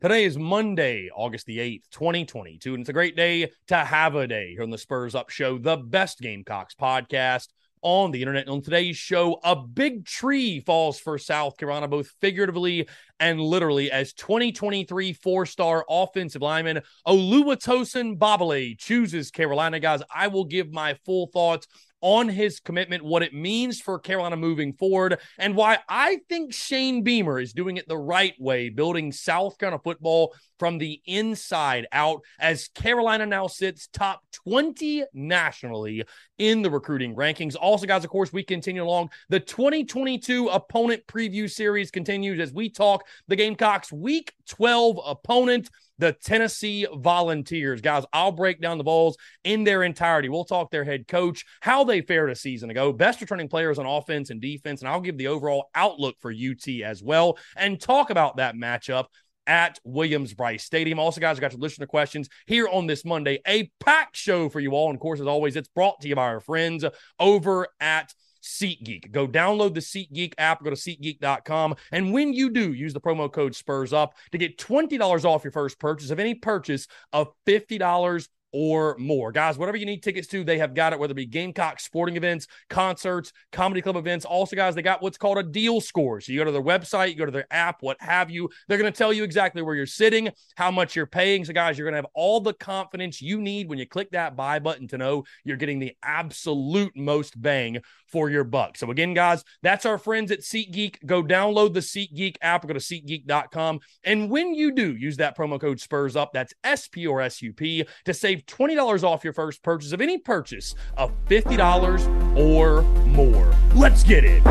Today is Monday, August the 8th, 2022, and it's a great day to have a day here on the Spurs Up Show, the best Gamecocks podcast on the internet. And on today's show, a big tree falls for South Carolina, both figuratively and literally, as 2023 four star offensive lineman Oluwatosin Babalade chooses Carolina. Guys, I will give my full thoughts on his commitment, what it means for Carolina moving forward, and why I think Shane Beamer is doing it the right way, building South Carolina football from the inside out as Carolina now sits top 20 nationally in the recruiting rankings. Also, guys, of course, we continue along. The 2022 opponent preview series continues as we talk the Gamecocks week 12 opponent the Tennessee Volunteers. Guys, I'll break down the Vols in their entirety. We'll talk their head coach, how they fared a season ago, best returning players on offense and defense, and I'll give the overall outlook for UT as well and talk about that matchup at Williams-Brice Stadium. Also, guys, I got your listener questions here on this Monday. A packed show for you all. And of course, as always, it's brought to you by our friends over at SeatGeek. Go download the SeatGeek app, go to SeatGeek.com. And when you do, use the promo code SPURS UP to get $20 off your first purchase of any purchase of $50 or more. Guys, whatever you need tickets to, they have got it, whether it be Gamecock sporting events, concerts, comedy club events. Also, guys, they got what's called a deal score. So you go to their website, you go to their app, what have you. They're going to tell you exactly where you're sitting, how much you're paying. So, guys, you're going to have all the confidence you need when you click that buy button to know you're getting the absolute most bang for your buck. So, again, guys, that's our friends at SeatGeek. Go download the SeatGeek app or go to SeatGeek.com. And when you do, use that promo code SPURS UP. That's S P R S U P to save save $20 off your first purchase of any purchase of $50 or more. Let's get it.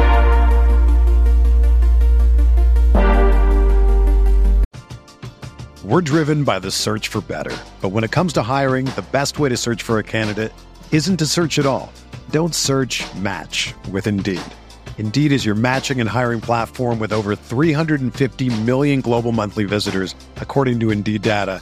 We're driven by the search for better. But when it comes to hiring, the best way to search for a candidate isn't to search at all. Don't search match with Indeed. Indeed is your matching and hiring platform with over 350 million global monthly visitors, according to Indeed data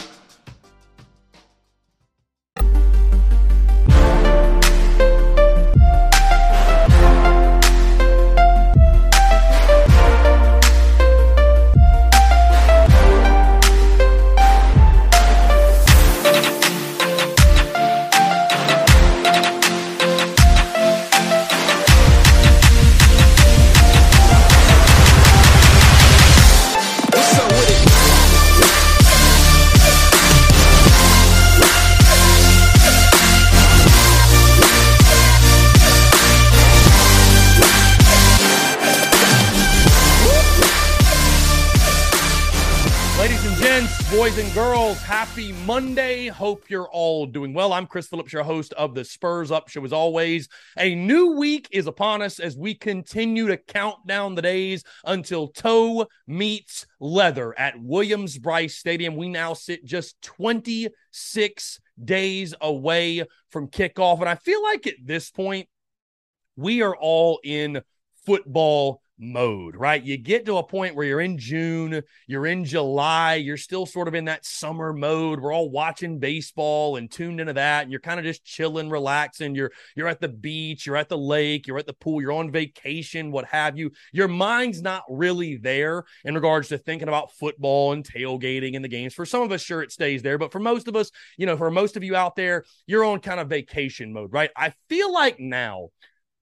Monday. Hope you're all doing well. I'm Chris Phillips, your host of the Spurs Up Show. As always, a new week is upon us as we continue to count down the days until toe meets leather at Williams-Brice Stadium. We now sit just 26 days away from kickoff. And I feel like at this point, we are all in football mode, right? You get to a point where you're in June, you're in July, you're still sort of in that summer mode. We're all watching baseball and tuned into that, and you're kind of just chilling, relaxing. You're you're at the beach, you're at the lake, you're at the pool, you're on vacation, what have you. Your mind's not really there in regards to thinking about football and tailgating and the games. For some of us, sure, it stays there, but for most of us, you know, for most of you out there, you're on kind of vacation mode, right? I feel like now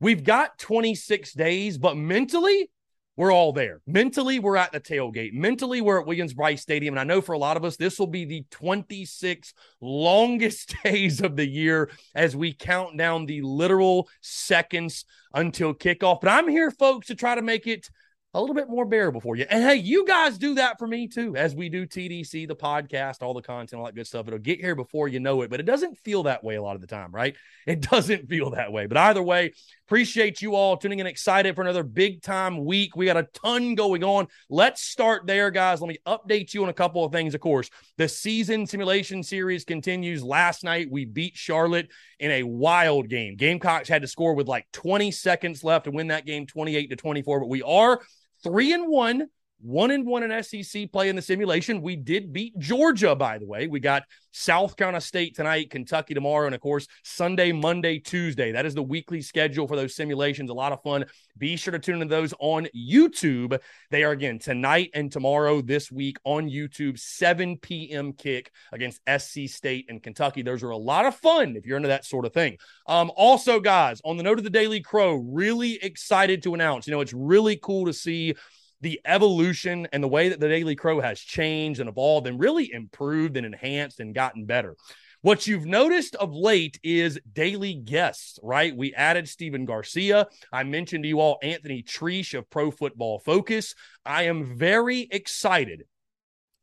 We've got 26 days, but mentally, we're all there. Mentally, we're at the tailgate. Mentally, we're at Williams Brice Stadium. And I know for a lot of us, this will be the 26 longest days of the year as we count down the literal seconds until kickoff. But I'm here, folks, to try to make it a little bit more bearable for you. And hey, you guys do that for me too, as we do TDC, the podcast, all the content, all that good stuff. It'll get here before you know it, but it doesn't feel that way a lot of the time, right? It doesn't feel that way. But either way, appreciate you all tuning in, excited for another big time week. We got a ton going on. Let's start there, guys. Let me update you on a couple of things. Of course, the season simulation series continues. Last night, we beat Charlotte in a wild game. Gamecocks had to score with like 20 seconds left to win that game 28 to 24, but we are three and one, one and one in SEC play in the simulation. We did beat Georgia, by the way. We got South Carolina State tonight, Kentucky tomorrow, and of course, Sunday, Monday, Tuesday. That is the weekly schedule for those simulations. A lot of fun. Be sure to tune into those on YouTube. They are again tonight and tomorrow this week on YouTube, 7 p.m. kick against SC State and Kentucky. Those are a lot of fun if you're into that sort of thing. Um, also, guys, on the note of the Daily Crow, really excited to announce, you know, it's really cool to see the evolution and the way that the Daily Crow has changed and evolved and really improved and enhanced and gotten better. What you've noticed of late is daily guests, right? We added Stephen Garcia. I mentioned to you all Anthony Treash of Pro Football Focus. I am very excited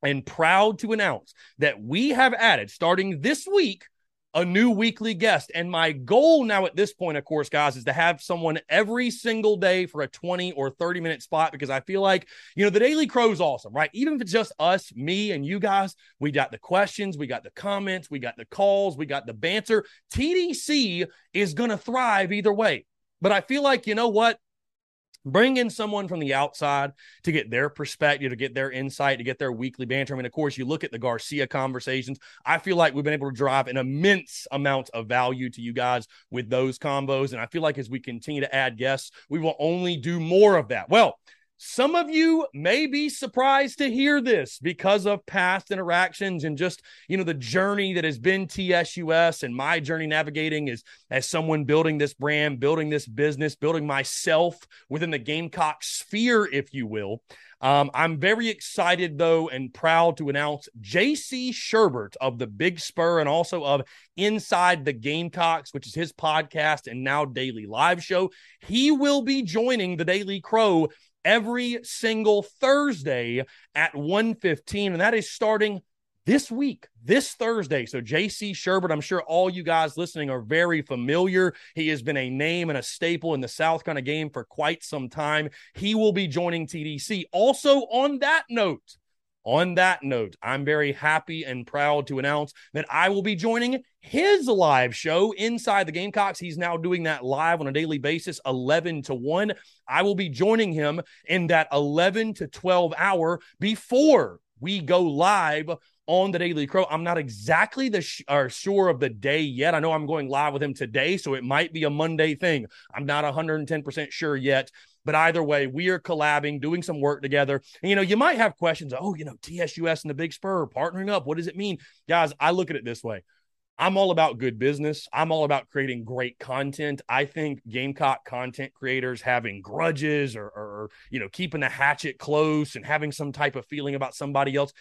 and proud to announce that we have added, starting this week, a new weekly guest. And my goal now at this point, of course, guys, is to have someone every single day for a 20 or 30 minute spot because I feel like, you know, the Daily Crow is awesome, right? Even if it's just us, me, and you guys, we got the questions, we got the comments, we got the calls, we got the banter. TDC is going to thrive either way. But I feel like, you know what? Bring in someone from the outside to get their perspective, to get their insight, to get their weekly banter. I mean, of course, you look at the Garcia conversations. I feel like we've been able to drive an immense amount of value to you guys with those combos. And I feel like as we continue to add guests, we will only do more of that. Well, some of you may be surprised to hear this because of past interactions and just, you know, the journey that has been TSUS and my journey navigating is as someone building this brand, building this business, building myself within the Gamecock sphere, if you will. Um, I'm very excited, though, and proud to announce JC Shurburtt of the Big Spur and also of Inside the Gamecocks, which is his podcast and now daily live show. He will be joining the Daily Crow every single Thursday at 1:15 and that is starting this week, this Thursday. So, JC Shurburtt, I'm sure all you guys listening are very familiar. He has been a name and a staple in the South kind of game for quite some time. He will be joining TDC. Also, on that note, on that note, I'm very happy and proud to announce that I will be joining his live show inside the Gamecocks. He's now doing that live on a daily basis, 11 to 1. I will be joining him in that 11 to 12 hour before we go live on the Daily Crow. I'm not exactly the sh- or sure of the day yet. I know I'm going live with him today, so it might be a Monday thing. I'm not 110% sure yet. But either way, we are collabing, doing some work together. And, you know, you might have questions. Oh, you know, TSUS and the Big Spur partnering up. What does it mean? Guys, I look at it this way. I'm all about good business. I'm all about creating great content. I think Gamecock content creators having grudges or, or, or you know, keeping the hatchet close and having some type of feeling about somebody else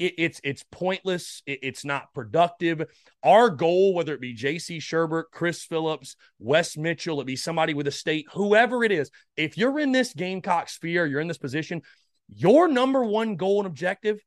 it, it's it's pointless. It, it's not productive. Our goal, whether it be J.C. Shurburtt, Chris Phillips, Wes Mitchell, it be somebody with a state, whoever it is, if you're in this Gamecock sphere, you're in this position, your number one goal and objective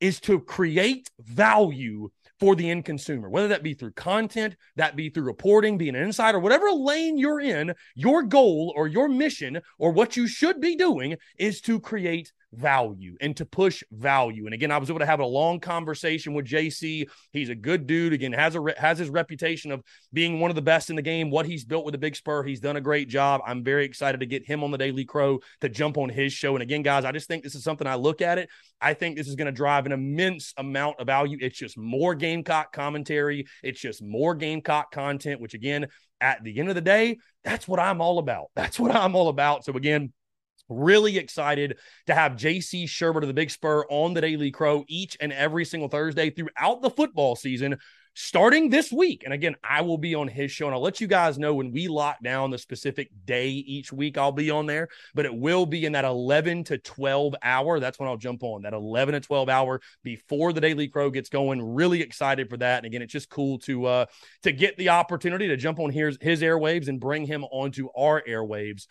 is to create value for the end consumer, whether that be through content, that be through reporting, being an insider, whatever lane you're in, your goal or your mission or what you should be doing is to create value and to push value. And again, I was able to have a long conversation with JC. He's a good dude. Again, has a has his reputation of being one of the best in the game. What he's built with the Big Spur, he's done a great job. I'm very excited to get him on the Daily Crow to jump on his show. And again, guys, I just think this is something I look at it. I think this is going to drive an immense amount of value. It's just more Gamecock commentary. It's just more Gamecock content, which again, at the end of the day, that's what I'm all about. That's what I'm all about. So again, Really excited to have JC Shurburtt of the Big Spur on the Daily Crow each and every single Thursday throughout the football season. starting this week. And again, I will be on his show and I'll let you guys know when we lock down the specific day each week I'll be on there, but it will be in that 11 to 12 hour. That's when I'll jump on that 11 to 12 hour before the Daily Crow gets going. Really excited for that. And again, it's just cool to uh to get the opportunity to jump on his his airwaves and bring him onto our airwaves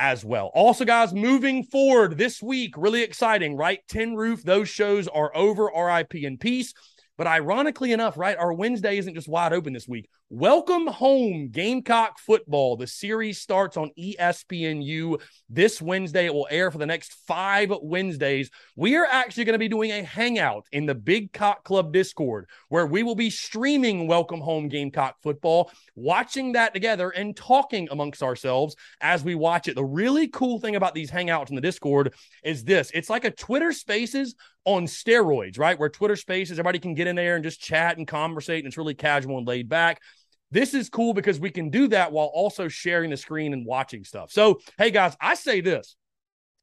as well. Also, guys, moving forward this week, really exciting, right? Tin Roof, those shows are over. RIP in peace. But ironically enough, right, our Wednesday isn't just wide open this week. Welcome home, Gamecock football. The series starts on ESPNU this Wednesday. It will air for the next five Wednesdays. We are actually going to be doing a hangout in the Big Cock Club Discord where we will be streaming Welcome Home Gamecock football, watching that together and talking amongst ourselves as we watch it. The really cool thing about these hangouts in the Discord is this it's like a Twitter Spaces on steroids, right? Where Twitter Spaces, everybody can get in there and just chat and conversate, and it's really casual and laid back. This is cool because we can do that while also sharing the screen and watching stuff. So, hey guys, I say this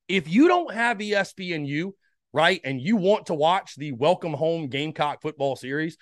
if you don't have ESPNU, right, and you want to watch the Welcome Home Gamecock football series,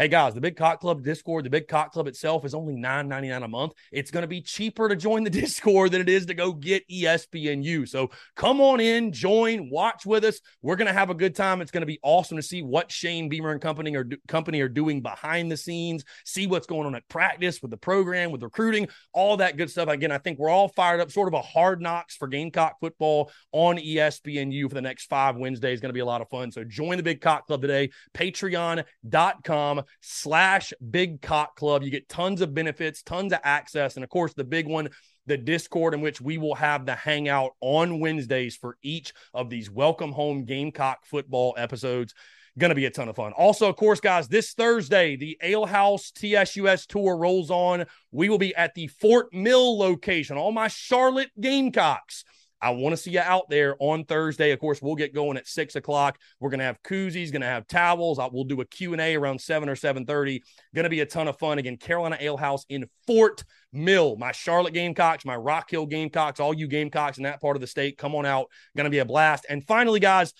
Hey guys, the Big Cock Club Discord, the Big Cock Club itself is only $9.99 a month. It's going to be cheaper to join the Discord than it is to go get ESPNU. So come on in, join, watch with us. We're going to have a good time. It's going to be awesome to see what Shane Beamer and company are company are doing behind the scenes, see what's going on at practice with the program, with recruiting, all that good stuff. Again, I think we're all fired up. Sort of a hard knocks for Gamecock football on ESPNU for the next five Wednesdays. It's going to be a lot of fun. So join the Big Cock Club today. Patreon.com slash big cock club. You get tons of benefits, tons of access. And of course, the big one, the Discord in which we will have the hangout on Wednesdays for each of these welcome home Gamecock football episodes. Going to be a ton of fun. Also, of course, guys, this Thursday, the Ale House TSUS tour rolls on. We will be at the Fort Mill location. All my Charlotte Gamecocks I want to see you out there on Thursday. Of course, we'll get going at six o'clock. We're going to have koozies, going to have towels. We'll do a Q&A around 7 or 7.30. Going to be a ton of fun. Again, Carolina Ale House in Fort Mill. My Charlotte Gamecocks, my Rock Hill Gamecocks, all you Gamecocks in that part of the state, come on out. Going to be a blast. And finally, guys,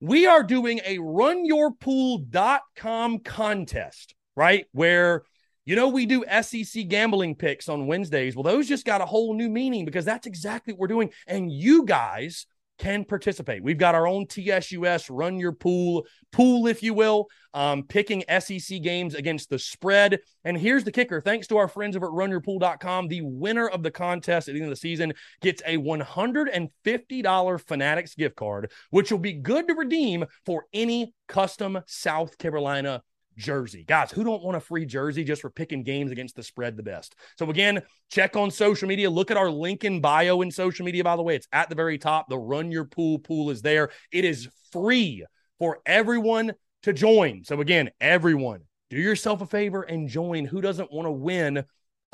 we are doing a runyourpool.com contest, right? Where – you know, we do SEC gambling picks on Wednesdays. Well, those just got a whole new meaning because that's exactly what we're doing. And you guys can participate. We've got our own TSUS run your pool, pool, if you will, um, picking SEC games against the spread. And here's the kicker thanks to our friends over at runyourpool.com, the winner of the contest at the end of the season gets a $150 Fanatics gift card, which will be good to redeem for any custom South Carolina jersey. Guys, who don't want a free jersey just for picking games against the spread the best? So again, check on social media. Look at our link in bio in social media, by the way. It's at the very top. The Run Your Pool pool is there. It is free for everyone to join. So again, everyone, do yourself a favor and join. Who doesn't want to win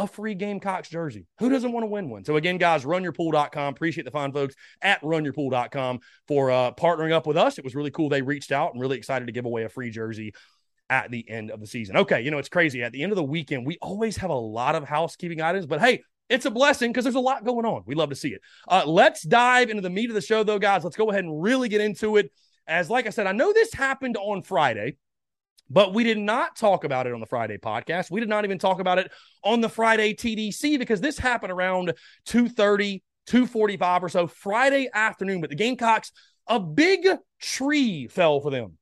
a free Gamecocks jersey. Who doesn't want to win one? So again, guys, runyourpool.com. Appreciate the fine folks at runyourpool.com for uh, partnering up with us. It was really cool. They reached out and really excited to give away a free jersey at the end of the season. Okay, you know, it's crazy. At the end of the weekend, we always have a lot of housekeeping items, but hey, it's a blessing because there's a lot going on. We love to see it. Uh, let's dive into the meat of the show, though, guys. Let's go ahead and really get into it. As like I said, I know this happened on Friday, but we did not talk about it on the Friday podcast. We did not even talk about it on the Friday TDC because this happened around 2:30, 2:45 or so Friday afternoon. But the Gamecocks, a big tree fell for them,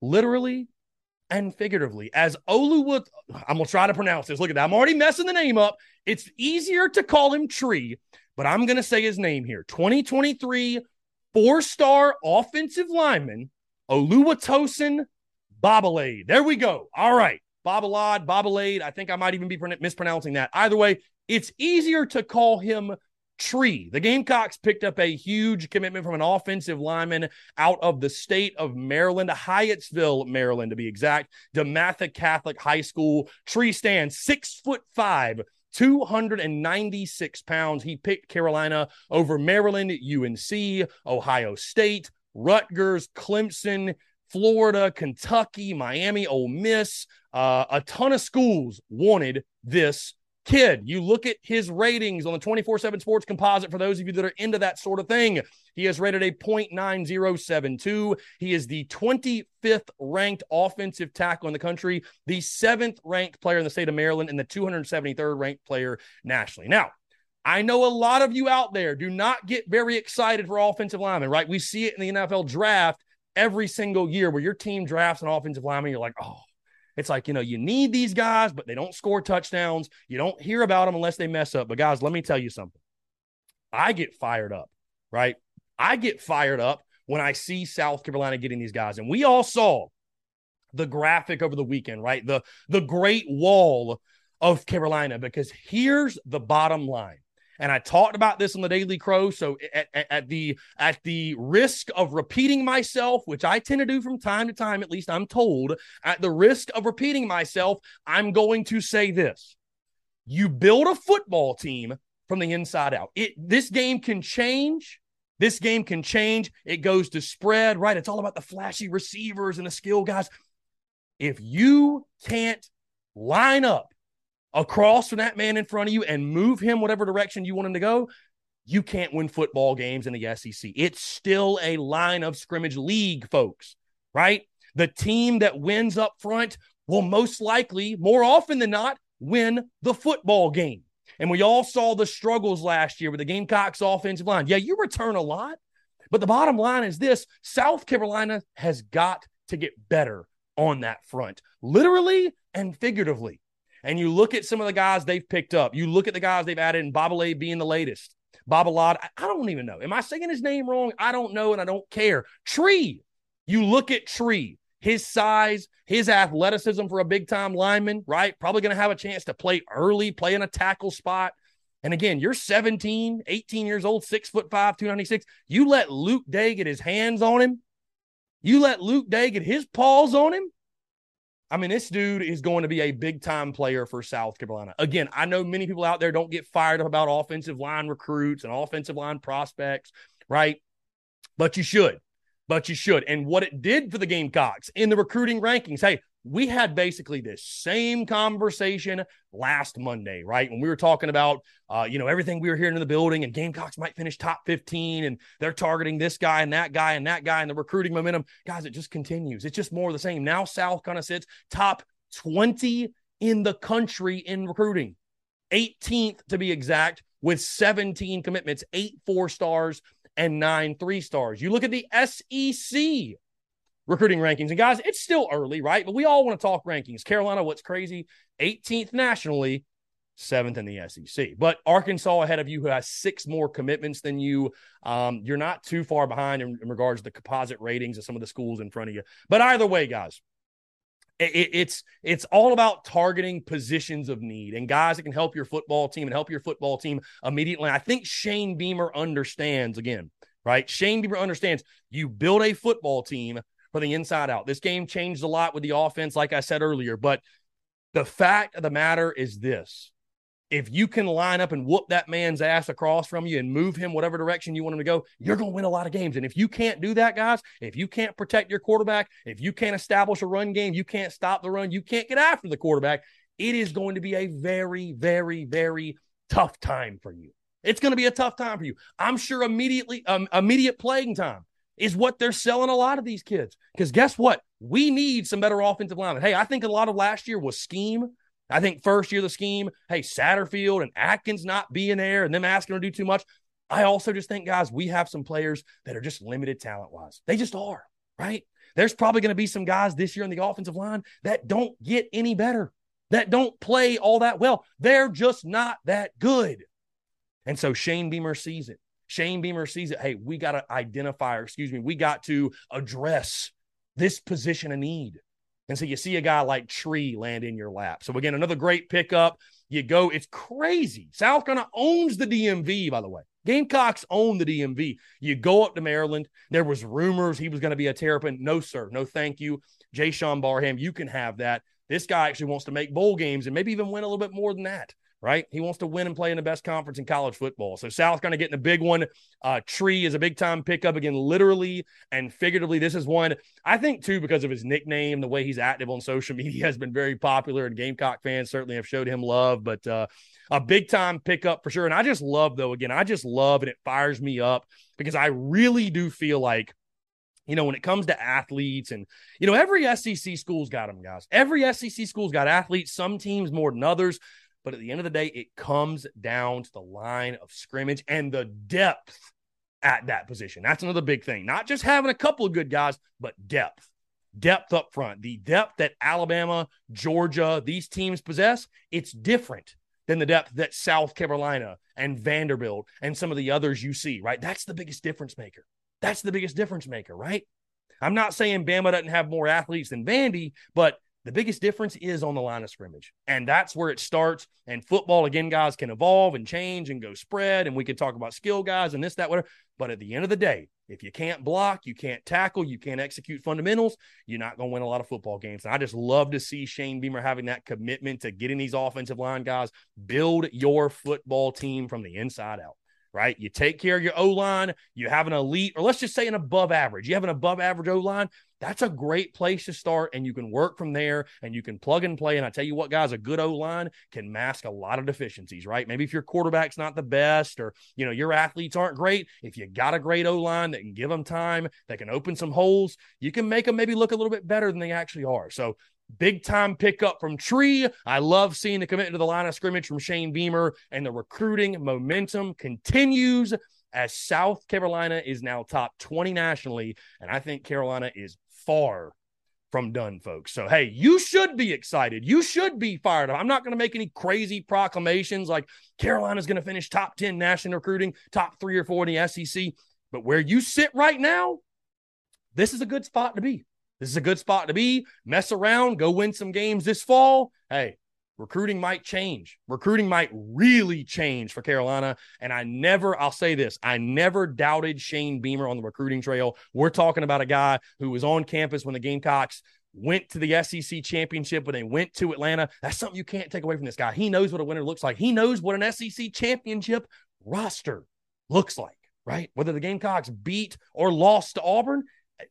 literally and figuratively. As Oluwa, I'm gonna try to pronounce this. Look at that. I'm already messing the name up. It's easier to call him Tree, but I'm gonna say his name here. 2023 four-star offensive lineman Oluwatosin Babalade. There we go. All right. Babalade, Babalade. I think I might even be mispronouncing that. Either way, it's easier to call him tree. The Gamecocks picked up a huge commitment from an offensive lineman out of the state of Maryland, Hyattsville, Maryland, to be exact. DeMatha Catholic High School. Tree stands six foot five. 296 pounds. He picked Carolina over Maryland, UNC, Ohio State, Rutgers, Clemson, Florida, Kentucky, Miami, Ole Miss. Uh, a ton of schools wanted this kid. You look at his ratings on the 24 7 sports composite for those of you that are into that sort of thing. He has rated a 0.9072. He is the 25th ranked offensive tackle in the country, the seventh ranked player in the state of Maryland, and the 273rd ranked player nationally. Now, I know a lot of you out there do not get very excited for offensive linemen, right? We see it in the NFL draft every single year where your team drafts an offensive lineman. You're like, oh, it's like, you know, you need these guys, but they don't score touchdowns. You don't hear about them unless they mess up. But guys, let me tell you something. I get fired up, right? I get fired up when I see South Carolina getting these guys. And we all saw the graphic over the weekend, right? The the great wall of Carolina because here's the bottom line. And I talked about this on the Daily Crow. So at, at, at, the at the risk of repeating myself, which I tend to do from time to time, at least I'm told, at the risk of repeating myself, I'm going to say this. You build a football team from the inside out. It this game can change. This game can change. It goes to spread, right? It's all about the flashy receivers and the skill guys. If you can't line up across from that man in front of you and move him whatever direction you want him to go, you can't win football games in the SEC. It's still a line of scrimmage league, folks, right? The team that wins up front will most likely, more often than not, win the football game. And we all saw the struggles last year with the Gamecocks offensive line. Yeah, you return a lot, but the bottom line is this South Carolina has got to get better on that front, literally and figuratively and you look at some of the guys they've picked up, you look at the guys they've added, and Babalade being the latest. Babalade, I don't even know. Am I saying his name wrong? I don't know, and I don't care. Tree, you look at Tree, his size, his athleticism for a big time lineman, right? Probably going to have a chance to play early, play in a tackle spot. And again, you're 17, 18 years old, six foot five, 296. You let Luke Day get his hands on him. You let Luke Day get his paws on him. I mean, this dude is going to be a big time player for South Carolina. Again, I know many people out there don't get fired up about offensive line recruits and offensive line prospects, right? But you should. But you should. And what it did for the Gamecocks in the recruiting rankings, hey, we had basically this same conversation last Monday, right? When we were talking about, uh, you know, everything we were hearing in the building, and Gamecocks might finish top 15, and they're targeting this guy and that guy and that guy, and the recruiting momentum. Guys, it just continues. It's just more of the same. Now, South kind of sits top 20 in the country in recruiting, 18th to be exact, with 17 commitments, eight four stars and nine three stars. You look at the SEC recruiting rankings. And guys, it's still early, right? But we all want to talk rankings. Carolina, what's crazy? 18th nationally, seventh in the SEC. But Arkansas ahead of you, who has six more commitments than you. Um, you're not too far behind in, in, regards to the composite ratings of some of the schools in front of you. But either way, guys. It, it's it's all about targeting positions of need and guys that can help your football team and help your football team immediately. I think Shane Beamer understands again, right? Shane Beamer understands you build a football team from the inside out. This game changed a lot with the offense, like I said earlier. But the fact of the matter is this if you can line up and whoop that man's ass across from you and move him whatever direction you want him to go, you're going to win a lot of games. And if you can't do that, guys, if you can't protect your quarterback, if you can't establish a run game, you can't stop the run, you can't get after the quarterback, it is going to be a very, very, very tough time for you. It's going to be a tough time for you. I'm sure immediately, um, immediate playing time is what they're selling a lot of these kids. Because guess what? We need some better offensive linemen. Hey, I think a lot of last year was scheme. I think first year the scheme, hey, Satterfield and Adkins not being there and them asking to do too much. I also just think, guys, we have some players that are just limited talent wise. They just are, right? There's probably going to be some guys this year in the offensive line that don't get any better, that don't play all that well. They're just not that good. And so Shane Beamer sees it. Shane Beamer sees it. Hey, we got to identify, or excuse me, we got to address this position of need. And so you see a guy like Tree land in your lap. So again, another great pickup. You go, it's crazy. South Carolina owns the DMV, by the way. Gamecocks own the DMV. You go up to Maryland. There was rumors he was going to be a Terrapin. No, sir. No, thank you. Jaishawn Barham, you can have that. This guy actually wants to make bowl games and maybe even win a little bit more than that right? He wants to win and play in the best conference in college football. So South going to get in a big one. Uh, Tree is a big time pickup again, literally and figuratively. This is one I think too because of his nickname, the way he's active on social media has been very popular, and Gamecock fans certainly have showed him love. But uh, a big time pickup for sure. And I just love though. Again, I just love and it fires me up because I really do feel like you know, when it comes to athletes and, you know, every SEC school's got them, guys. Every SEC school's got athletes, some teams more than others. But at the end of the day, it comes down to the line of scrimmage and the depth at that position. That's another big thing. Not just having a couple of good guys, but depth. Depth up front. The depth that Alabama, Georgia, these teams possess, it's different than the depth that South Carolina and Vanderbilt and some of the others you see, right? That's the biggest difference maker. That's the biggest difference maker, right? I'm not saying Bama doesn't have more athletes than Vandy, but the biggest difference is on the line of scrimmage. And that's where it starts. And football, again, guys, can evolve and change and go spread. And we can talk about skill guys and this, that, whatever. But at the end of the day, if you can't block, you can't tackle, you can't execute fundamentals, you're not going to win a lot of football games. And I just love to see Shane Beamer having that commitment to getting these offensive line guys, build your football team from the inside out right? You take care of your O line, you have an elite, or let's just say an above average. You have an above average O line. That's a great place to start, and you can work from there and you can plug and play. And I tell you what, guys, a good O line can mask a lot of deficiencies, right? Maybe if your quarterback's not the best or, you know, your athletes aren't great, if you got a great O line that can give them time, that can open some holes, you can make them maybe look a little bit better than they actually are. So Big time pickup from Tree. I love seeing the commitment to the line of scrimmage from Shane Beamer, and the recruiting momentum continues as South Carolina is now top 20 nationally. And I think Carolina is far from done, folks. So, hey, you should be excited. You should be fired up. I'm not going to make any crazy proclamations like Carolina's going to finish top 10 national recruiting, top three or four in the SEC. But where you sit right now, this is a good spot to be. This is a good spot to be. Mess around, go win some games this fall. Hey, recruiting might change. Recruiting might really change for Carolina. And I never, I'll say this, I never doubted Shane Beamer on the recruiting trail. We're talking about a guy who was on campus when the Gamecocks went to the SEC championship when they went to Atlanta. That's something you can't take away from this guy. He knows what a winner looks like. He knows what an SEC championship roster looks like, right? Whether the Gamecocks beat or lost to Auburn,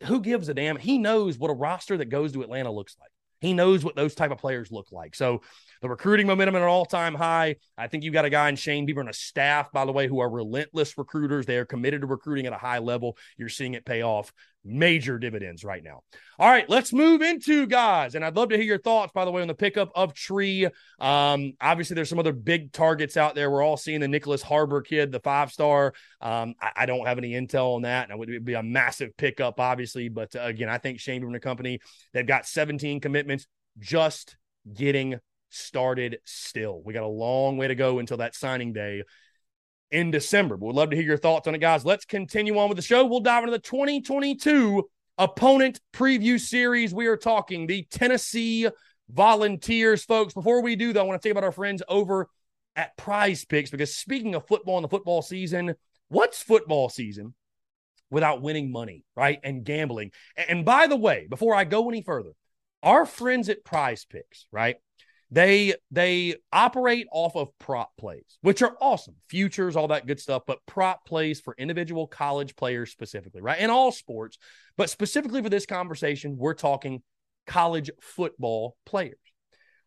who gives a damn? He knows what a roster that goes to Atlanta looks like. He knows what those type of players look like. So the recruiting momentum at an all-time high. I think you've got a guy in Shane Beamer and a staff, by the way, who are relentless recruiters. They are committed to recruiting at a high level. You're seeing it pay off major dividends right now. All right, let's move into guys. And I'd love to hear your thoughts, by the way, on the pickup of Tree. Um, obviously, there's some other big targets out there. We're all seeing the Nyckoles Harbor kid, the five star. Um, I, I, don't have any intel on that. And it would be a massive pickup, obviously. But uh, again, I think Shane from the company, they've got 17 commitments just getting started still. We got a long way to go until that signing day in December. But we'd love to hear your thoughts on it, guys. Let's continue on with the show. We'll dive into the 2022 opponent preview series. We are talking the Tennessee Volunteers, folks. Before we do, though, I want to tell you about our friends over at Prize Picks because speaking of football and the football season, what's football season without winning money, right? And gambling. And by the way, before I go any further, our friends at Prize Picks, right? They they operate off of prop plays, which are awesome. Futures, all that good stuff, but prop plays for individual college players specifically, right? In all sports, but specifically for this conversation, we're talking college football players.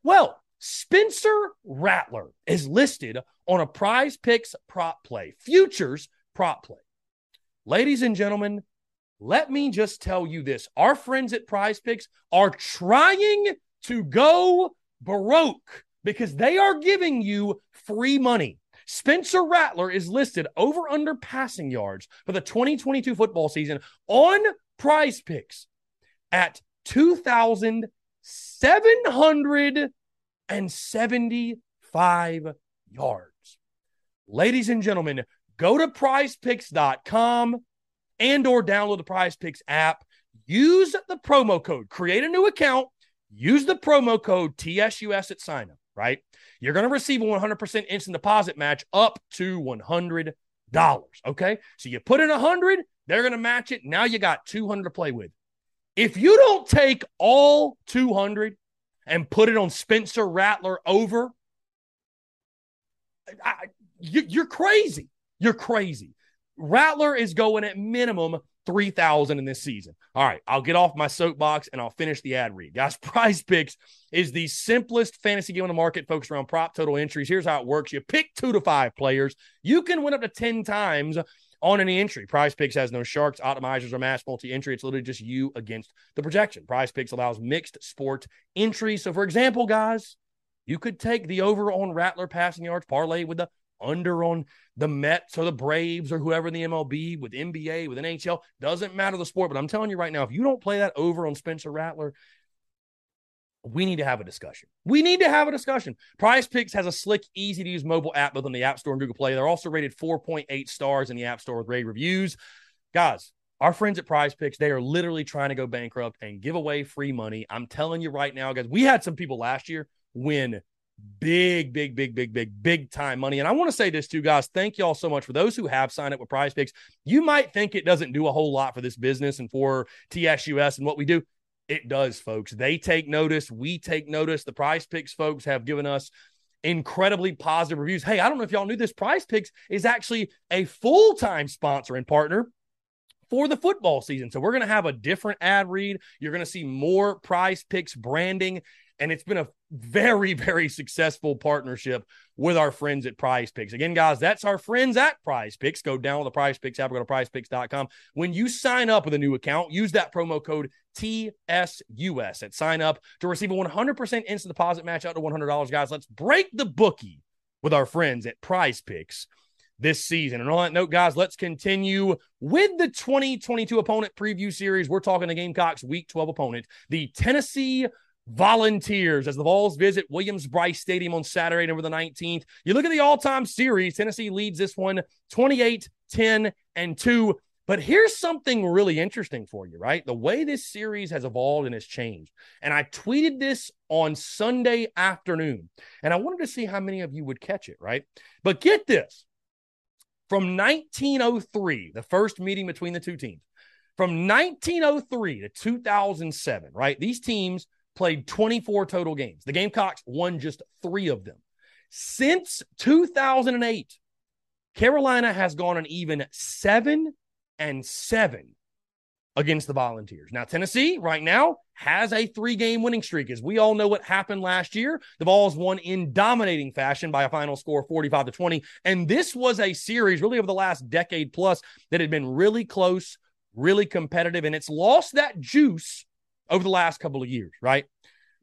Well, Spencer Rattler is listed on a prize picks prop play, futures prop play. Ladies and gentlemen, let me just tell you this. Our friends at Prize Picks are trying to go Baroque because they are giving you free money. Spencer Rattler is listed over under passing yards for the 2022 football season on prize picks at 2,775 yards. Ladies and gentlemen, go to prizepicks.com and or download the prize picks app. Use the promo code, create a new account use the promo code TSUS at sign up, right? You're going to receive a 100% instant deposit match up to $100. Okay. So you put in 100, they're going to match it. Now you got 200 to play with. If you don't take all 200 and put it on Spencer Rattler over, I, you, you're crazy. You're crazy. Rattler is going at minimum 3,000 in this season. All right, I'll get off my soapbox and I'll finish the ad read. Guys, prize picks is the simplest fantasy game on the market focused around prop total entries. Here's how it works you pick two to five players, you can win up to 10 times on any entry. Prize Picks has no sharks, optimizers, or mass multi entry. It's literally just you against the projection. Prize Picks allows mixed sport entry. So, for example, guys, you could take the over on Rattler passing yards parlay with the under on the Mets or the Braves or whoever in the MLB with NBA, with NHL. Doesn't matter the sport, but I'm telling you right now, if you don't play that over on Spencer Rattler, we need to have a discussion. We need to have a discussion. Prize Picks has a slick, easy to use mobile app both on the App Store and Google Play. They're also rated 4.8 stars in the App Store with rave reviews. Guys, our friends at Prize Picks, they are literally trying to go bankrupt and give away free money. I'm telling you right now, guys, we had some people last year win big, big, big, big, big, big time money. And I want to say this too, guys. Thank y'all so much for those who have signed up with Prize Picks. You might think it doesn't do a whole lot for this business and for TSUS and what we do. It does, folks. They take notice. We take notice. The prize picks folks have given us incredibly positive reviews. Hey, I don't know if y'all knew this. Prize Picks is actually a full time sponsor and partner for the football season. So we're going to have a different ad read. You're going to see more Prize Picks branding and it's been a very, very successful partnership with our friends at Prize Picks. Again, guys, that's our friends at Prize Picks. Go down with the Prize Picks app or go to prizepicks.com. When you sign up with a new account, use that promo code TSUS at sign up to receive a 100% instant deposit match out to $100. Guys, let's break the bookie with our friends at Prize Picks this season. And on that note, guys, let's continue with the 2022 opponent preview series. We're talking the Gamecocks week 12 opponent, the Tennessee Volunteers as the Vols visit Williams-Brice Stadium on Saturday, November the 19th. You look at the all time series, Tennessee leads this one 28 10 and 2. But here's something really interesting for you, right? The way this series has evolved and has changed. And I tweeted this on Sunday afternoon, and I wanted to see how many of you would catch it, right? But get this from 1903, the first meeting between the two teams, from 1903 to 2007, right? These teams played 24 total games. The Gamecocks won just three of them. Since 2008, Carolina has gone an even seven and seven against the Volunteers. Now, Tennessee right now has a three game winning streak. As we all know what happened last year, the Vols won in dominating fashion by a final score 45 to 20. And this was a series really over the last decade plus that had been really close, really competitive, and it's lost that juice over the last couple of years, right?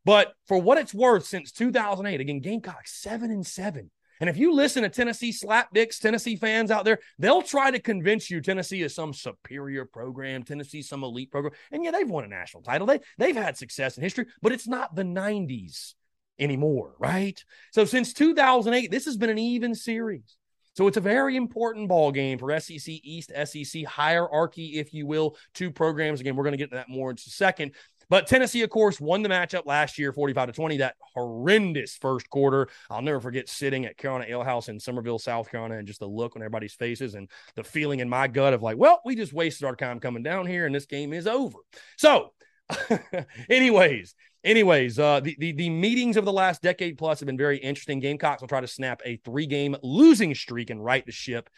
But for what it's worth, since 2008, again, Gamecock seven and seven. And if you listen to Tennessee slapdicks, Tennessee fans out there, they'll try to convince you Tennessee is some superior program, Tennessee some elite program. And yeah, they've won a national title. They they've had success in history, but it's not the 90s anymore, right? So since 2008, this has been an even series. So it's a very important ball game for SEC East, SEC hierarchy, if you will, two programs. Again, we're going to get to that more in a second. But Tennessee, of course, won the matchup last year, 45 to 20. That horrendous first quarter. I'll never forget sitting at Carolina Ale House in Summerville, South Carolina, and just the look on everybody's faces and the feeling in my gut of like, well, we just wasted our time coming down here and this game is over. So, anyways, anyways, uh, the, the the meetings of the last decade plus have been very interesting. Gamecocks will try to snap a three game losing streak and right the ship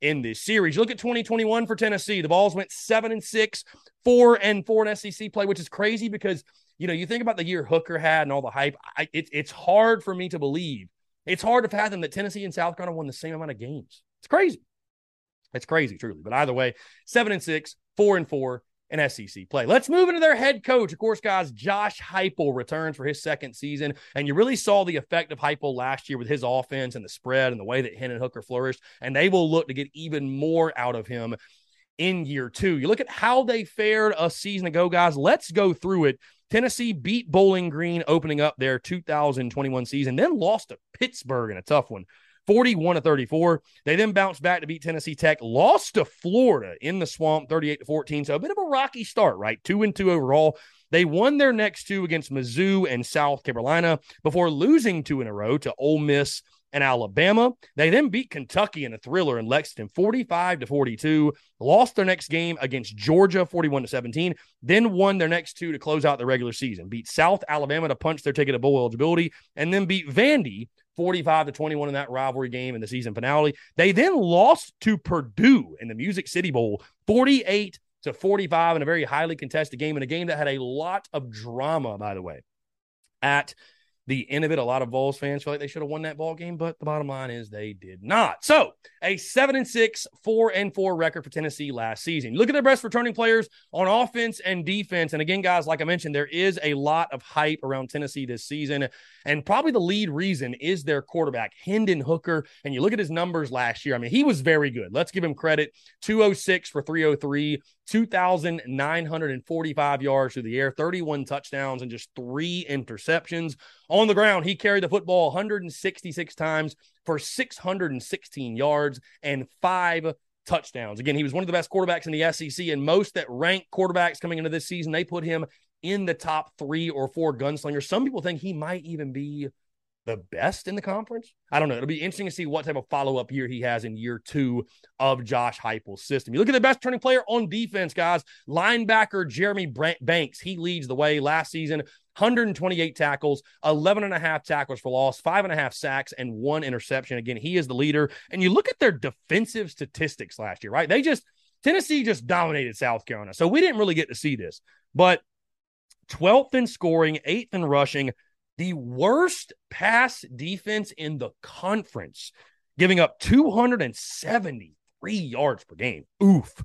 in this series. Look at 2021 for Tennessee. The Vols went seven and six, four and four in SEC play, which is crazy because you know you think about the year Hooker had and all the hype. I, it, it's hard for me to believe. It's hard to fathom that Tennessee and South Carolina won the same amount of games. It's crazy. It's crazy, truly. But either way, seven and six, four and four an SEC play. Let's move into their head coach. Of course, guys, Josh Heupel returns for his second season, and you really saw the effect of Heupel last year with his offense and the spread and the way that Hendon Hooker flourished, and they will look to get even more out of him in year two. You look at how they fared a season ago, guys. Let's go through it. Tennessee beat Bowling Green opening up their 2021 season, then lost to Pittsburgh in a tough one. 41 to 34. They then bounced back to beat Tennessee Tech, lost to Florida in the swamp 38 to 14. So a bit of a rocky start, right? Two and two overall. They won their next two against Mizzou and South Carolina before losing two in a row to Ole Miss and Alabama. They then beat Kentucky in a thriller in Lexington 45 to 42, lost their next game against Georgia 41 to 17, then won their next two to close out the regular season. Beat South Alabama to punch their ticket to bowl eligibility and then beat Vandy 45 to 21 in that rivalry game in the season finale. They then lost to Purdue in the Music City Bowl, 48 to 45 in a very highly contested game, in a game that had a lot of drama, by the way, at the end of it. A lot of Vols fans feel like they should have won that ball game, but the bottom line is they did not. So a seven and six, four and four record for Tennessee last season. Look at their best returning players on offense and defense. And again, guys, like I mentioned, there is a lot of hype around Tennessee this season. And probably the lead reason is their quarterback, Hendon Hooker. And you look at his numbers last year. I mean, he was very good. Let's give him credit 206 for 303, 2,945 yards through the air, 31 touchdowns, and just three interceptions. On the ground, he carried the football 166 times for 616 yards and five touchdowns. Again, he was one of the best quarterbacks in the SEC, and most that ranked quarterbacks coming into this season, they put him in the top three or four gunslingers. Some people think he might even be the best in the conference. I don't know. It'll be interesting to see what type of follow up year he has in year two of Josh Heupel's system. You look at the best turning player on defense, guys. Linebacker Jeremy Banks. He leads the way last season. 128 tackles, 11 and a half tackles for loss, five and a half sacks, and one interception. Again, he is the leader. And you look at their defensive statistics last year, right? They just, Tennessee just dominated South Carolina. So we didn't really get to see this. But 12th in scoring, eighth in rushing, the worst pass defense in the conference, giving up 273 yards per game. Oof.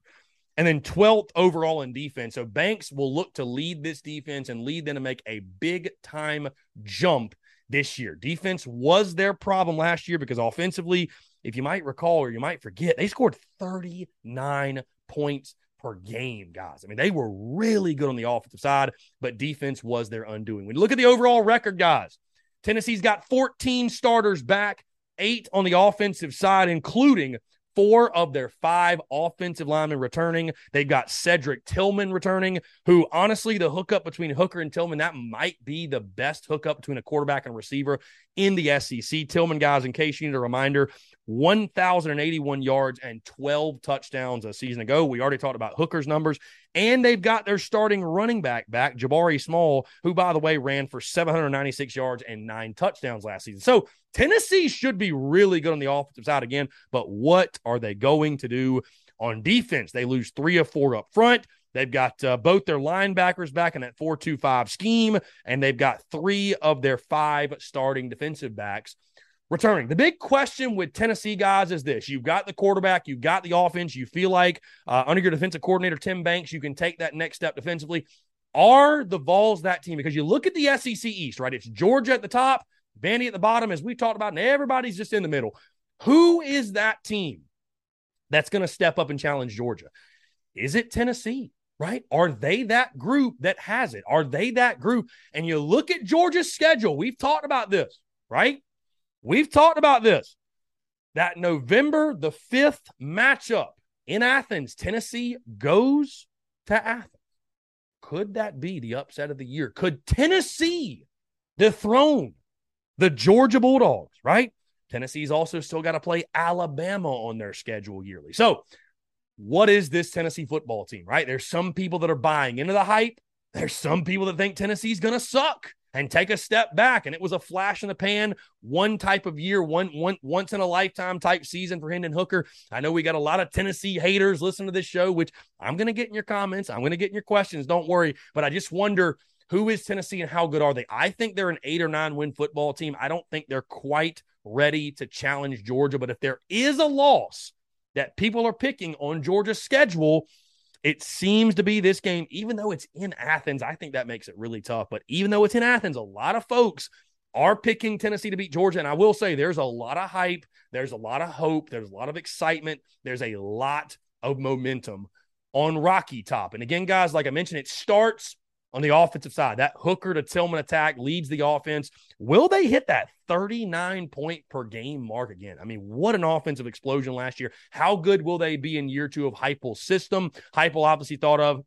And then 12th overall in defense. So Banks will look to lead this defense and lead them to make a big time jump this year. Defense was their problem last year because offensively, if you might recall or you might forget, they scored 39 points per game, guys. I mean, they were really good on the offensive side, but defense was their undoing. When you look at the overall record, guys, Tennessee's got 14 starters back, eight on the offensive side, including four of their five offensive linemen returning. They've got Cedric Tillman returning, who honestly, the hookup between Hooker and Tillman, that might be the best hookup between a quarterback and receiver in the SEC. Tillman, guys, in case you need a reminder, 1,081 yards and 12 touchdowns a season ago. We already talked about Hooker's numbers, and they've got their starting running back back, Jabari Small, who, by the way, ran for 796 yards and nine touchdowns last season. So Tennessee should be really good on the offensive side again, but what are they going to do on defense? They lose three of four up front. They've got uh, both their linebackers back in that 4 2 5 scheme, and they've got three of their five starting defensive backs returning. The big question with Tennessee guys is this you've got the quarterback, you've got the offense. You feel like uh, under your defensive coordinator, Tim Banks, you can take that next step defensively. Are the Vols that team? Because you look at the SEC East, right? It's Georgia at the top, Vandy at the bottom, as we talked about, and everybody's just in the middle. Who is that team that's going to step up and challenge Georgia? Is it Tennessee? right? Are they that group that has it? Are they that group? And you look at Georgia's schedule. We've talked about this, right? We've talked about this. That November the 5th matchup in Athens, Tennessee goes to Athens. Could that be the upset of the year? Could Tennessee dethrone the Georgia Bulldogs, right? Tennessee's also still got to play Alabama on their schedule yearly. So, what is this Tennessee football team, right? There's some people that are buying into the hype. There's some people that think Tennessee's going to suck and take a step back. And it was a flash in the pan, one type of year, one, one once in a lifetime type season for Hendon Hooker. I know we got a lot of Tennessee haters listening to this show, which I'm going to get in your comments. I'm going to get in your questions. Don't worry. But I just wonder who is Tennessee and how good are they? I think they're an eight or nine win football team. I don't think they're quite ready to challenge Georgia. But if there is a loss that people are picking on Georgia's schedule, it seems to be this game, even though it's in Athens, I think that makes it really tough. But even though it's in Athens, a lot of folks are picking Tennessee to beat Georgia. And I will say there's a lot of hype, there's a lot of hope, there's a lot of excitement, there's a lot of momentum on Rocky Top. And again, guys, like I mentioned, it starts on the offensive side. That Hooker to Tillman attack leads the offense. Will they hit that 39 point per game mark again? I mean, what an offensive explosion last year. How good will they be in year two of Heupel's system? Heupel obviously thought of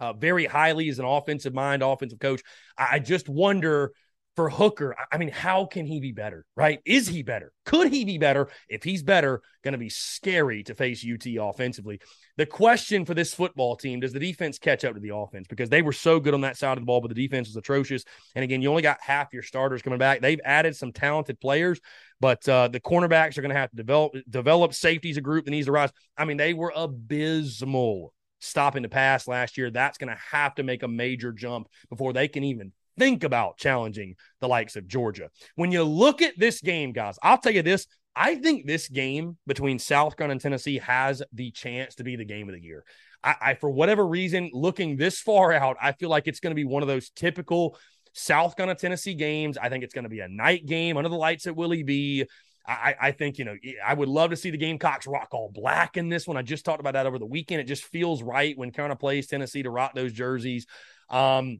uh, very highly as an offensive mind, offensive coach. I just wonder for Hooker, I mean, how can he be better, right? Is he better? Could he be better? If he's better, going to be scary to face UT offensively. The question for this football team does the defense catch up to the offense? Because they were so good on that side of the ball, but the defense was atrocious. And again, you only got half your starters coming back. They've added some talented players, but uh, the cornerbacks are going to have to develop develop safeties a group that needs to rise. I mean, they were abysmal stopping the pass last year. That's going to have to make a major jump before they can even think about challenging the likes of Georgia. When you look at this game, guys, I'll tell you this. I think this game between South Carolina and Tennessee has the chance to be the game of the year. I, I for whatever reason, looking this far out, I feel like it's going to be one of those typical South Carolina Tennessee games. I think it's going to be a night game under the lights at Willie B. I, I think, you know, I would love to see the Gamecocks rock all black in this one. I just talked about that over the weekend. It just feels right when Carolina plays Tennessee to rock those jerseys. Um,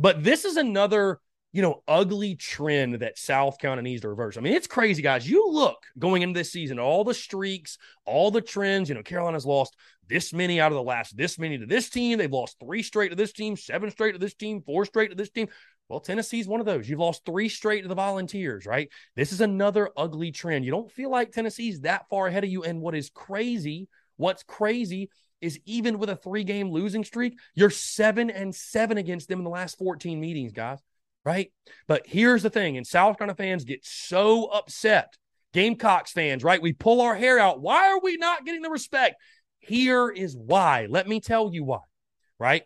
but this is another, you know, ugly trend that South Carolina needs to reverse. I mean, it's crazy, guys. You look going into this season, all the streaks, all the trends. You know, Carolina's lost this many out of the last this many to this team. They've lost three straight to this team, seven straight to this team, four straight to this team. Well, Tennessee's one of those. You've lost three straight to the Volunteers, right? This is another ugly trend. You don't feel like Tennessee's that far ahead of you. And what is crazy, what's crazy is even with a three game losing streak, you're seven and seven against them in the last 14 meetings, guys. Right. But here's the thing, and South Carolina fans get so upset. Gamecocks fans, right? We pull our hair out. Why are we not getting the respect? Here is why. Let me tell you why. Right.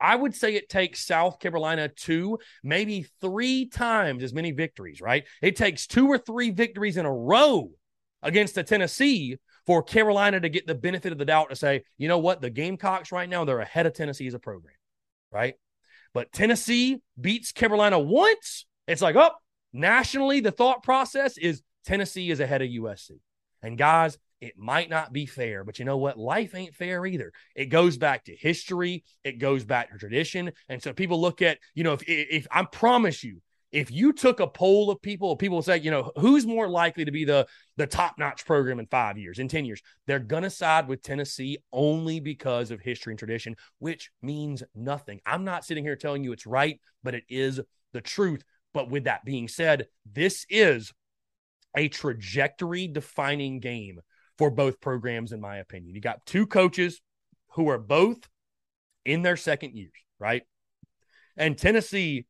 I would say it takes South Carolina two, maybe three times as many victories, right? It takes two or three victories in a row against the Tennessee for Carolina to get the benefit of the doubt to say, you know what, the Gamecocks right now, they're ahead of Tennessee as a program, right? But Tennessee beats Carolina once. It's like, oh, nationally, the thought process is Tennessee is ahead of USC. And guys, it might not be fair, but you know what? Life ain't fair either. It goes back to history, it goes back to tradition. And so people look at, you know, if, if I promise you, if you took a poll of people, people say, you know, who's more likely to be the the top notch program in five years, in ten years, they're gonna side with Tennessee only because of history and tradition, which means nothing. I'm not sitting here telling you it's right, but it is the truth. But with that being said, this is a trajectory defining game for both programs, in my opinion. You got two coaches who are both in their second years, right? And Tennessee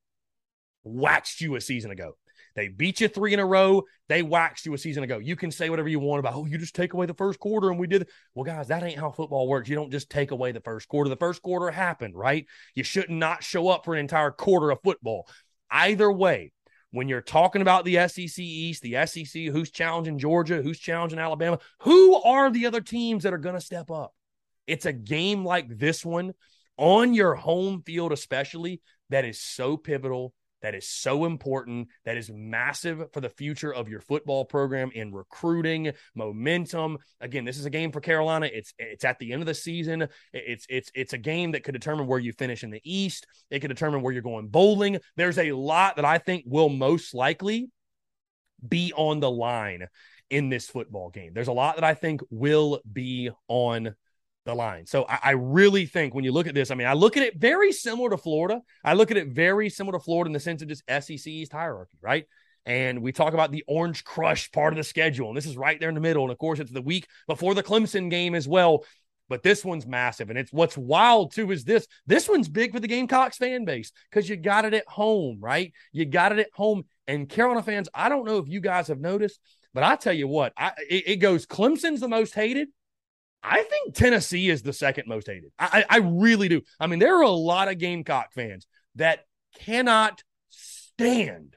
waxed you a season ago. They beat you three in a row. They waxed you a season ago. You can say whatever you want about, oh, you just take away the first quarter and we did. Well, guys, that ain't how football works. You don't just take away the first quarter. The first quarter happened, right? You should not show up for an entire quarter of football. Either way, when you're talking about the SEC East, the SEC, who's challenging Georgia, who's challenging Alabama, who are the other teams that are going to step up? It's a game like this one on your home field, especially, that is so pivotal that is so important, that is massive for the future of your football program in recruiting, momentum. Again, this is a game for Carolina. It's it's at the end of the season. It's it's it's a game that could determine where you finish in the East. It could determine where you're going bowling. There's a lot that I think will most likely be on the line in this football game. There's a lot that I think will be on the line. So I, I, really think when you look at this, I mean, I look at it very similar to Florida. I look at it very similar to Florida in the sense of just SEC East hierarchy, right? And we talk about the Orange Crush part of the schedule, and this is right there in the middle. And of course, it's the week before the Clemson game as well. But this one's massive. And it's what's wild too is this this one's big for the Gamecocks fan base because you got it at home, right? You got it at home. And Carolina fans, I don't know if you guys have noticed, but I tell you what, I, it, it goes Clemson's the most hated, I think Tennessee is the second most hated. I, I really do. I mean, there are a lot of Gamecock fans that cannot stand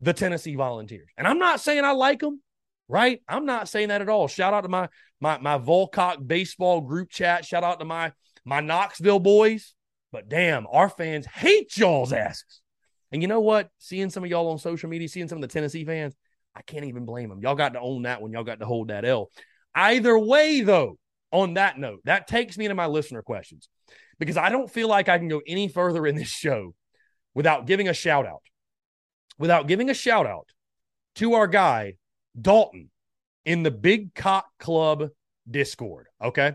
the Tennessee Volunteers. And I'm not saying I like them, right? I'm not saying that at all. Shout out to my my my Volcock baseball group chat. Shout out to my my Knoxville boys. But damn, our fans hate y'all's asses. And you know what? Seeing some of y'all on social media, seeing some of the Tennessee fans, I can't even blame them. Y'all got to own that one. Y'all got to hold that L. Either way, though, on that note, that takes me to my listener questions because I don't feel like I can go any further in this show without giving a shout out, without giving a shout out to our guy, Dalton, in the Big Cock Club Discord. Okay.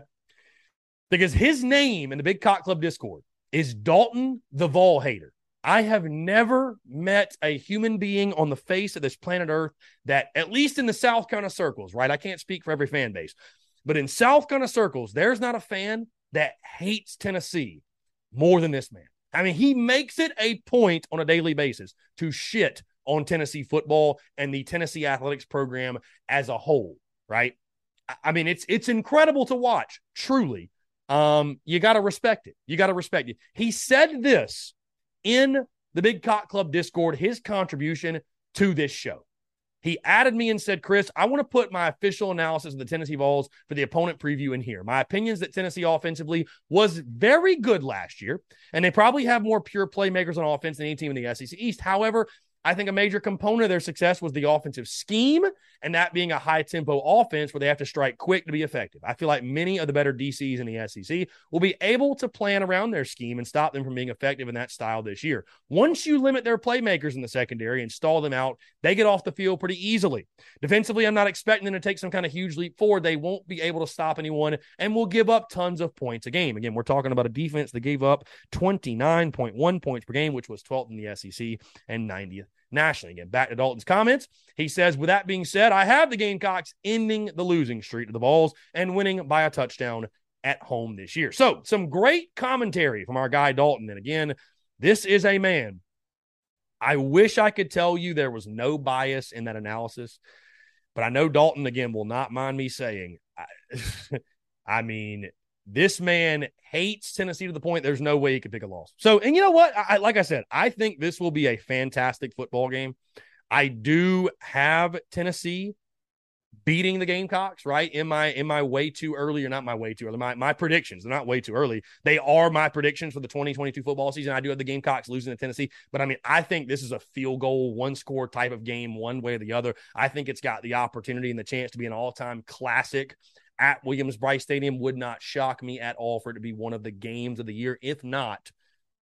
Because his name in the Big Cock Club Discord is Dalton the Vol Hater. I have never met a human being on the face of this planet Earth that, at least in the South kind of circles, right? I can't speak for every fan base, but in South kind of circles, there's not a fan that hates Tennessee more than this man. I mean, he makes it a point on a daily basis to shit on Tennessee football and the Tennessee athletics program as a whole, right? I mean, it's it's incredible to watch, truly. Um, you got to respect it. You got to respect it. He said this in the Big Cock Club Discord, his contribution to this show. He added me and said, Chris, I want to put my official analysis of the Tennessee Vols for the opponent preview in here. My opinions that Tennessee offensively was very good last year, and they probably have more pure playmakers on offense than any team in the SEC East. However, I think a major component of their success was the offensive scheme, and that being a high tempo offense where they have to strike quick to be effective. I feel like many of the better DCs in the SEC will be able to plan around their scheme and stop them from being effective in that style this year. Once you limit their playmakers in the secondary and stall them out, they get off the field pretty easily. Defensively, I'm not expecting them to take some kind of huge leap forward. They won't be able to stop anyone and will give up tons of points a game. Again, we're talking about a defense that gave up 29.1 points per game, which was 12th in the SEC and 90th nationally. Again, back to Dalton's comments. He says, with that being said, I have the Gamecocks ending the losing streak to the Vols and winning by a touchdown at home this year. So, some great commentary from our guy Dalton. And again, this is a man. I wish I could tell you there was no bias in that analysis, but I know Dalton again will not mind me saying. I, I mean, this man hates Tennessee to the point there's no way he could pick a loss. So, and you know what? I, like I said, I think this will be a fantastic football game. I do have Tennessee beating the Gamecocks, right? In my in my way too early or not my way too early. My my predictions, they're not way too early. They are my predictions for the 2022 football season. I do have the Gamecocks losing to Tennessee, but I mean, I think this is a field goal, one score type of game, one way or the other. I think it's got the opportunity and the chance to be an all-time classic at Williams-Brice Stadium would not shock me at all for it to be one of the games of the year, if not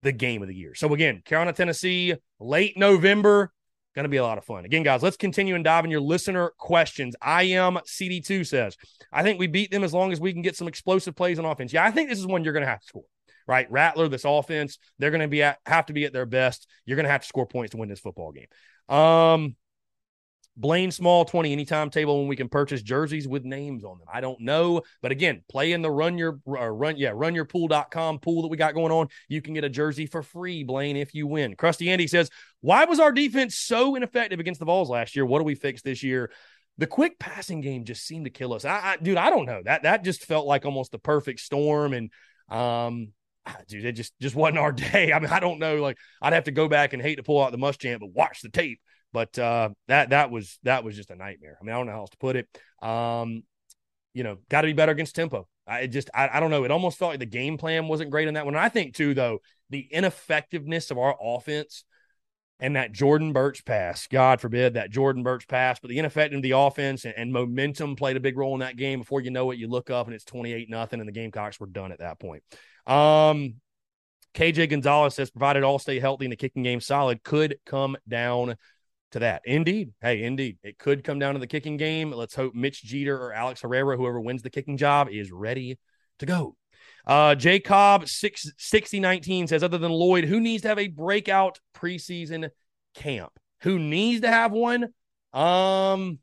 the game of the year. So again, Carolina, Tennessee, late November, going to be a lot of fun. Again, guys, let's continue and dive in your listener questions. I am CD2 says, I think we beat them as long as we can get some explosive plays on offense. Yeah, I think this is one you're going to have to score. Right, Rattler, this offense, they're going to be at, have to be at their best. You're going to have to score points to win this football game. Um, Blaine Small 20 anytime table when we can purchase jerseys with names on them. I don't know, but again, play in the run your uh, run yeah, runyourpool.com pool that we got going on. You can get a jersey for free, Blaine, if you win. Krusty Andy says, "Why was our defense so ineffective against the Vols last year? What do we fix this year?" The quick passing game just seemed to kill us. I, I dude, I don't know. That that just felt like almost the perfect storm and um ah, dude, it just just wasn't our day. I mean, I don't know. Like, I'd have to go back and hate to pull out the must Muschamp, but watch the tape but uh, that that was that was just a nightmare. I mean, I don't know how else to put it. Um, you know, got to be better against tempo. I just I, I don't know. It almost felt like the game plan wasn't great in that one. And I think too, though, the ineffectiveness of our offense and that Jordan Burch pass, God forbid that Jordan Burch pass, but the ineffectiveness of the offense and, and, momentum played a big role in that game. Before you know it, you look up and it's 28 nothing, and the Gamecocks were done at that point. Um, KJ Gonzalez says, provided all stay healthy and the kicking game solid, could come down to that. Indeed. Hey, indeed. It could come down to the kicking game. Let's hope Mitch Jeter or Alex Herrera, whoever wins the kicking job, is ready to go. Uh, J Cobb 6, 6019 says, other than Lloyd, who needs to have a breakout preseason camp? Who needs to have one? Um,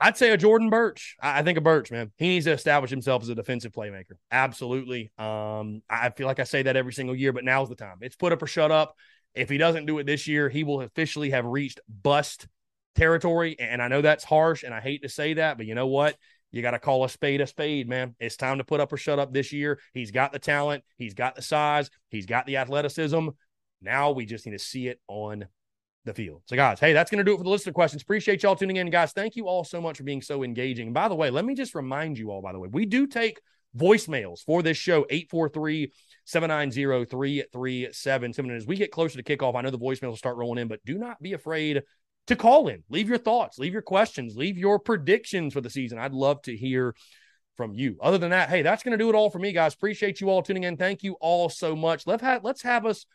I'd say a Jordan Burch. I, think a Burch, man. He needs to establish himself as a defensive playmaker. Absolutely. Um, I feel like I say that every single year, but now's the time. It's put up or shut up. If he doesn't do it this year, he will officially have reached bust territory. And I know that's harsh, and I hate to say that, but you know what? You got to call a spade a spade, man. It's time to put up or shut up this year. He's got the talent, he's got the size, he's got the athleticism. Now we just need to see it on the field. So, guys, hey, that's going to do it for the listener questions. Appreciate y'all tuning in, guys. Thank you all so much for being so engaging. By the way, let me just remind you all, by the way, we do take voicemails for this show 843 790 3377. As we get closer to kickoff, I know the voicemails will start rolling in, but do not be afraid to call in. Leave your thoughts, leave your questions, leave your predictions for the season. I'd love to hear from you. Other than that, hey, that's going to do it all for me, guys. Appreciate you all tuning in. Thank you all so much. Let's have, let's have us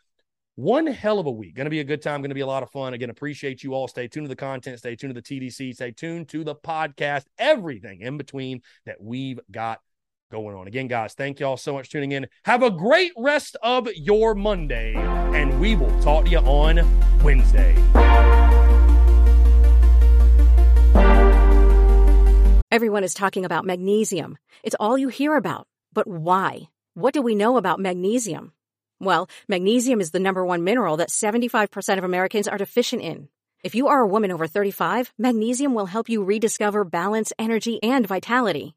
one hell of a week. Going to be a good time. Going to be a lot of fun. Again, appreciate you all. Stay tuned to the content. Stay tuned to the TDC. Stay tuned to the podcast. Everything in between that we've got going on. Again, guys, thank you all so much for tuning in. Have a great rest of your Monday, and we will talk to you on Wednesday. Everyone is talking about magnesium. It's all you hear about. But why? What do we know about magnesium? Well, magnesium is the number one mineral that 75% of Americans are deficient in. If you are a woman over 35, magnesium will help you rediscover balance, energy, and vitality.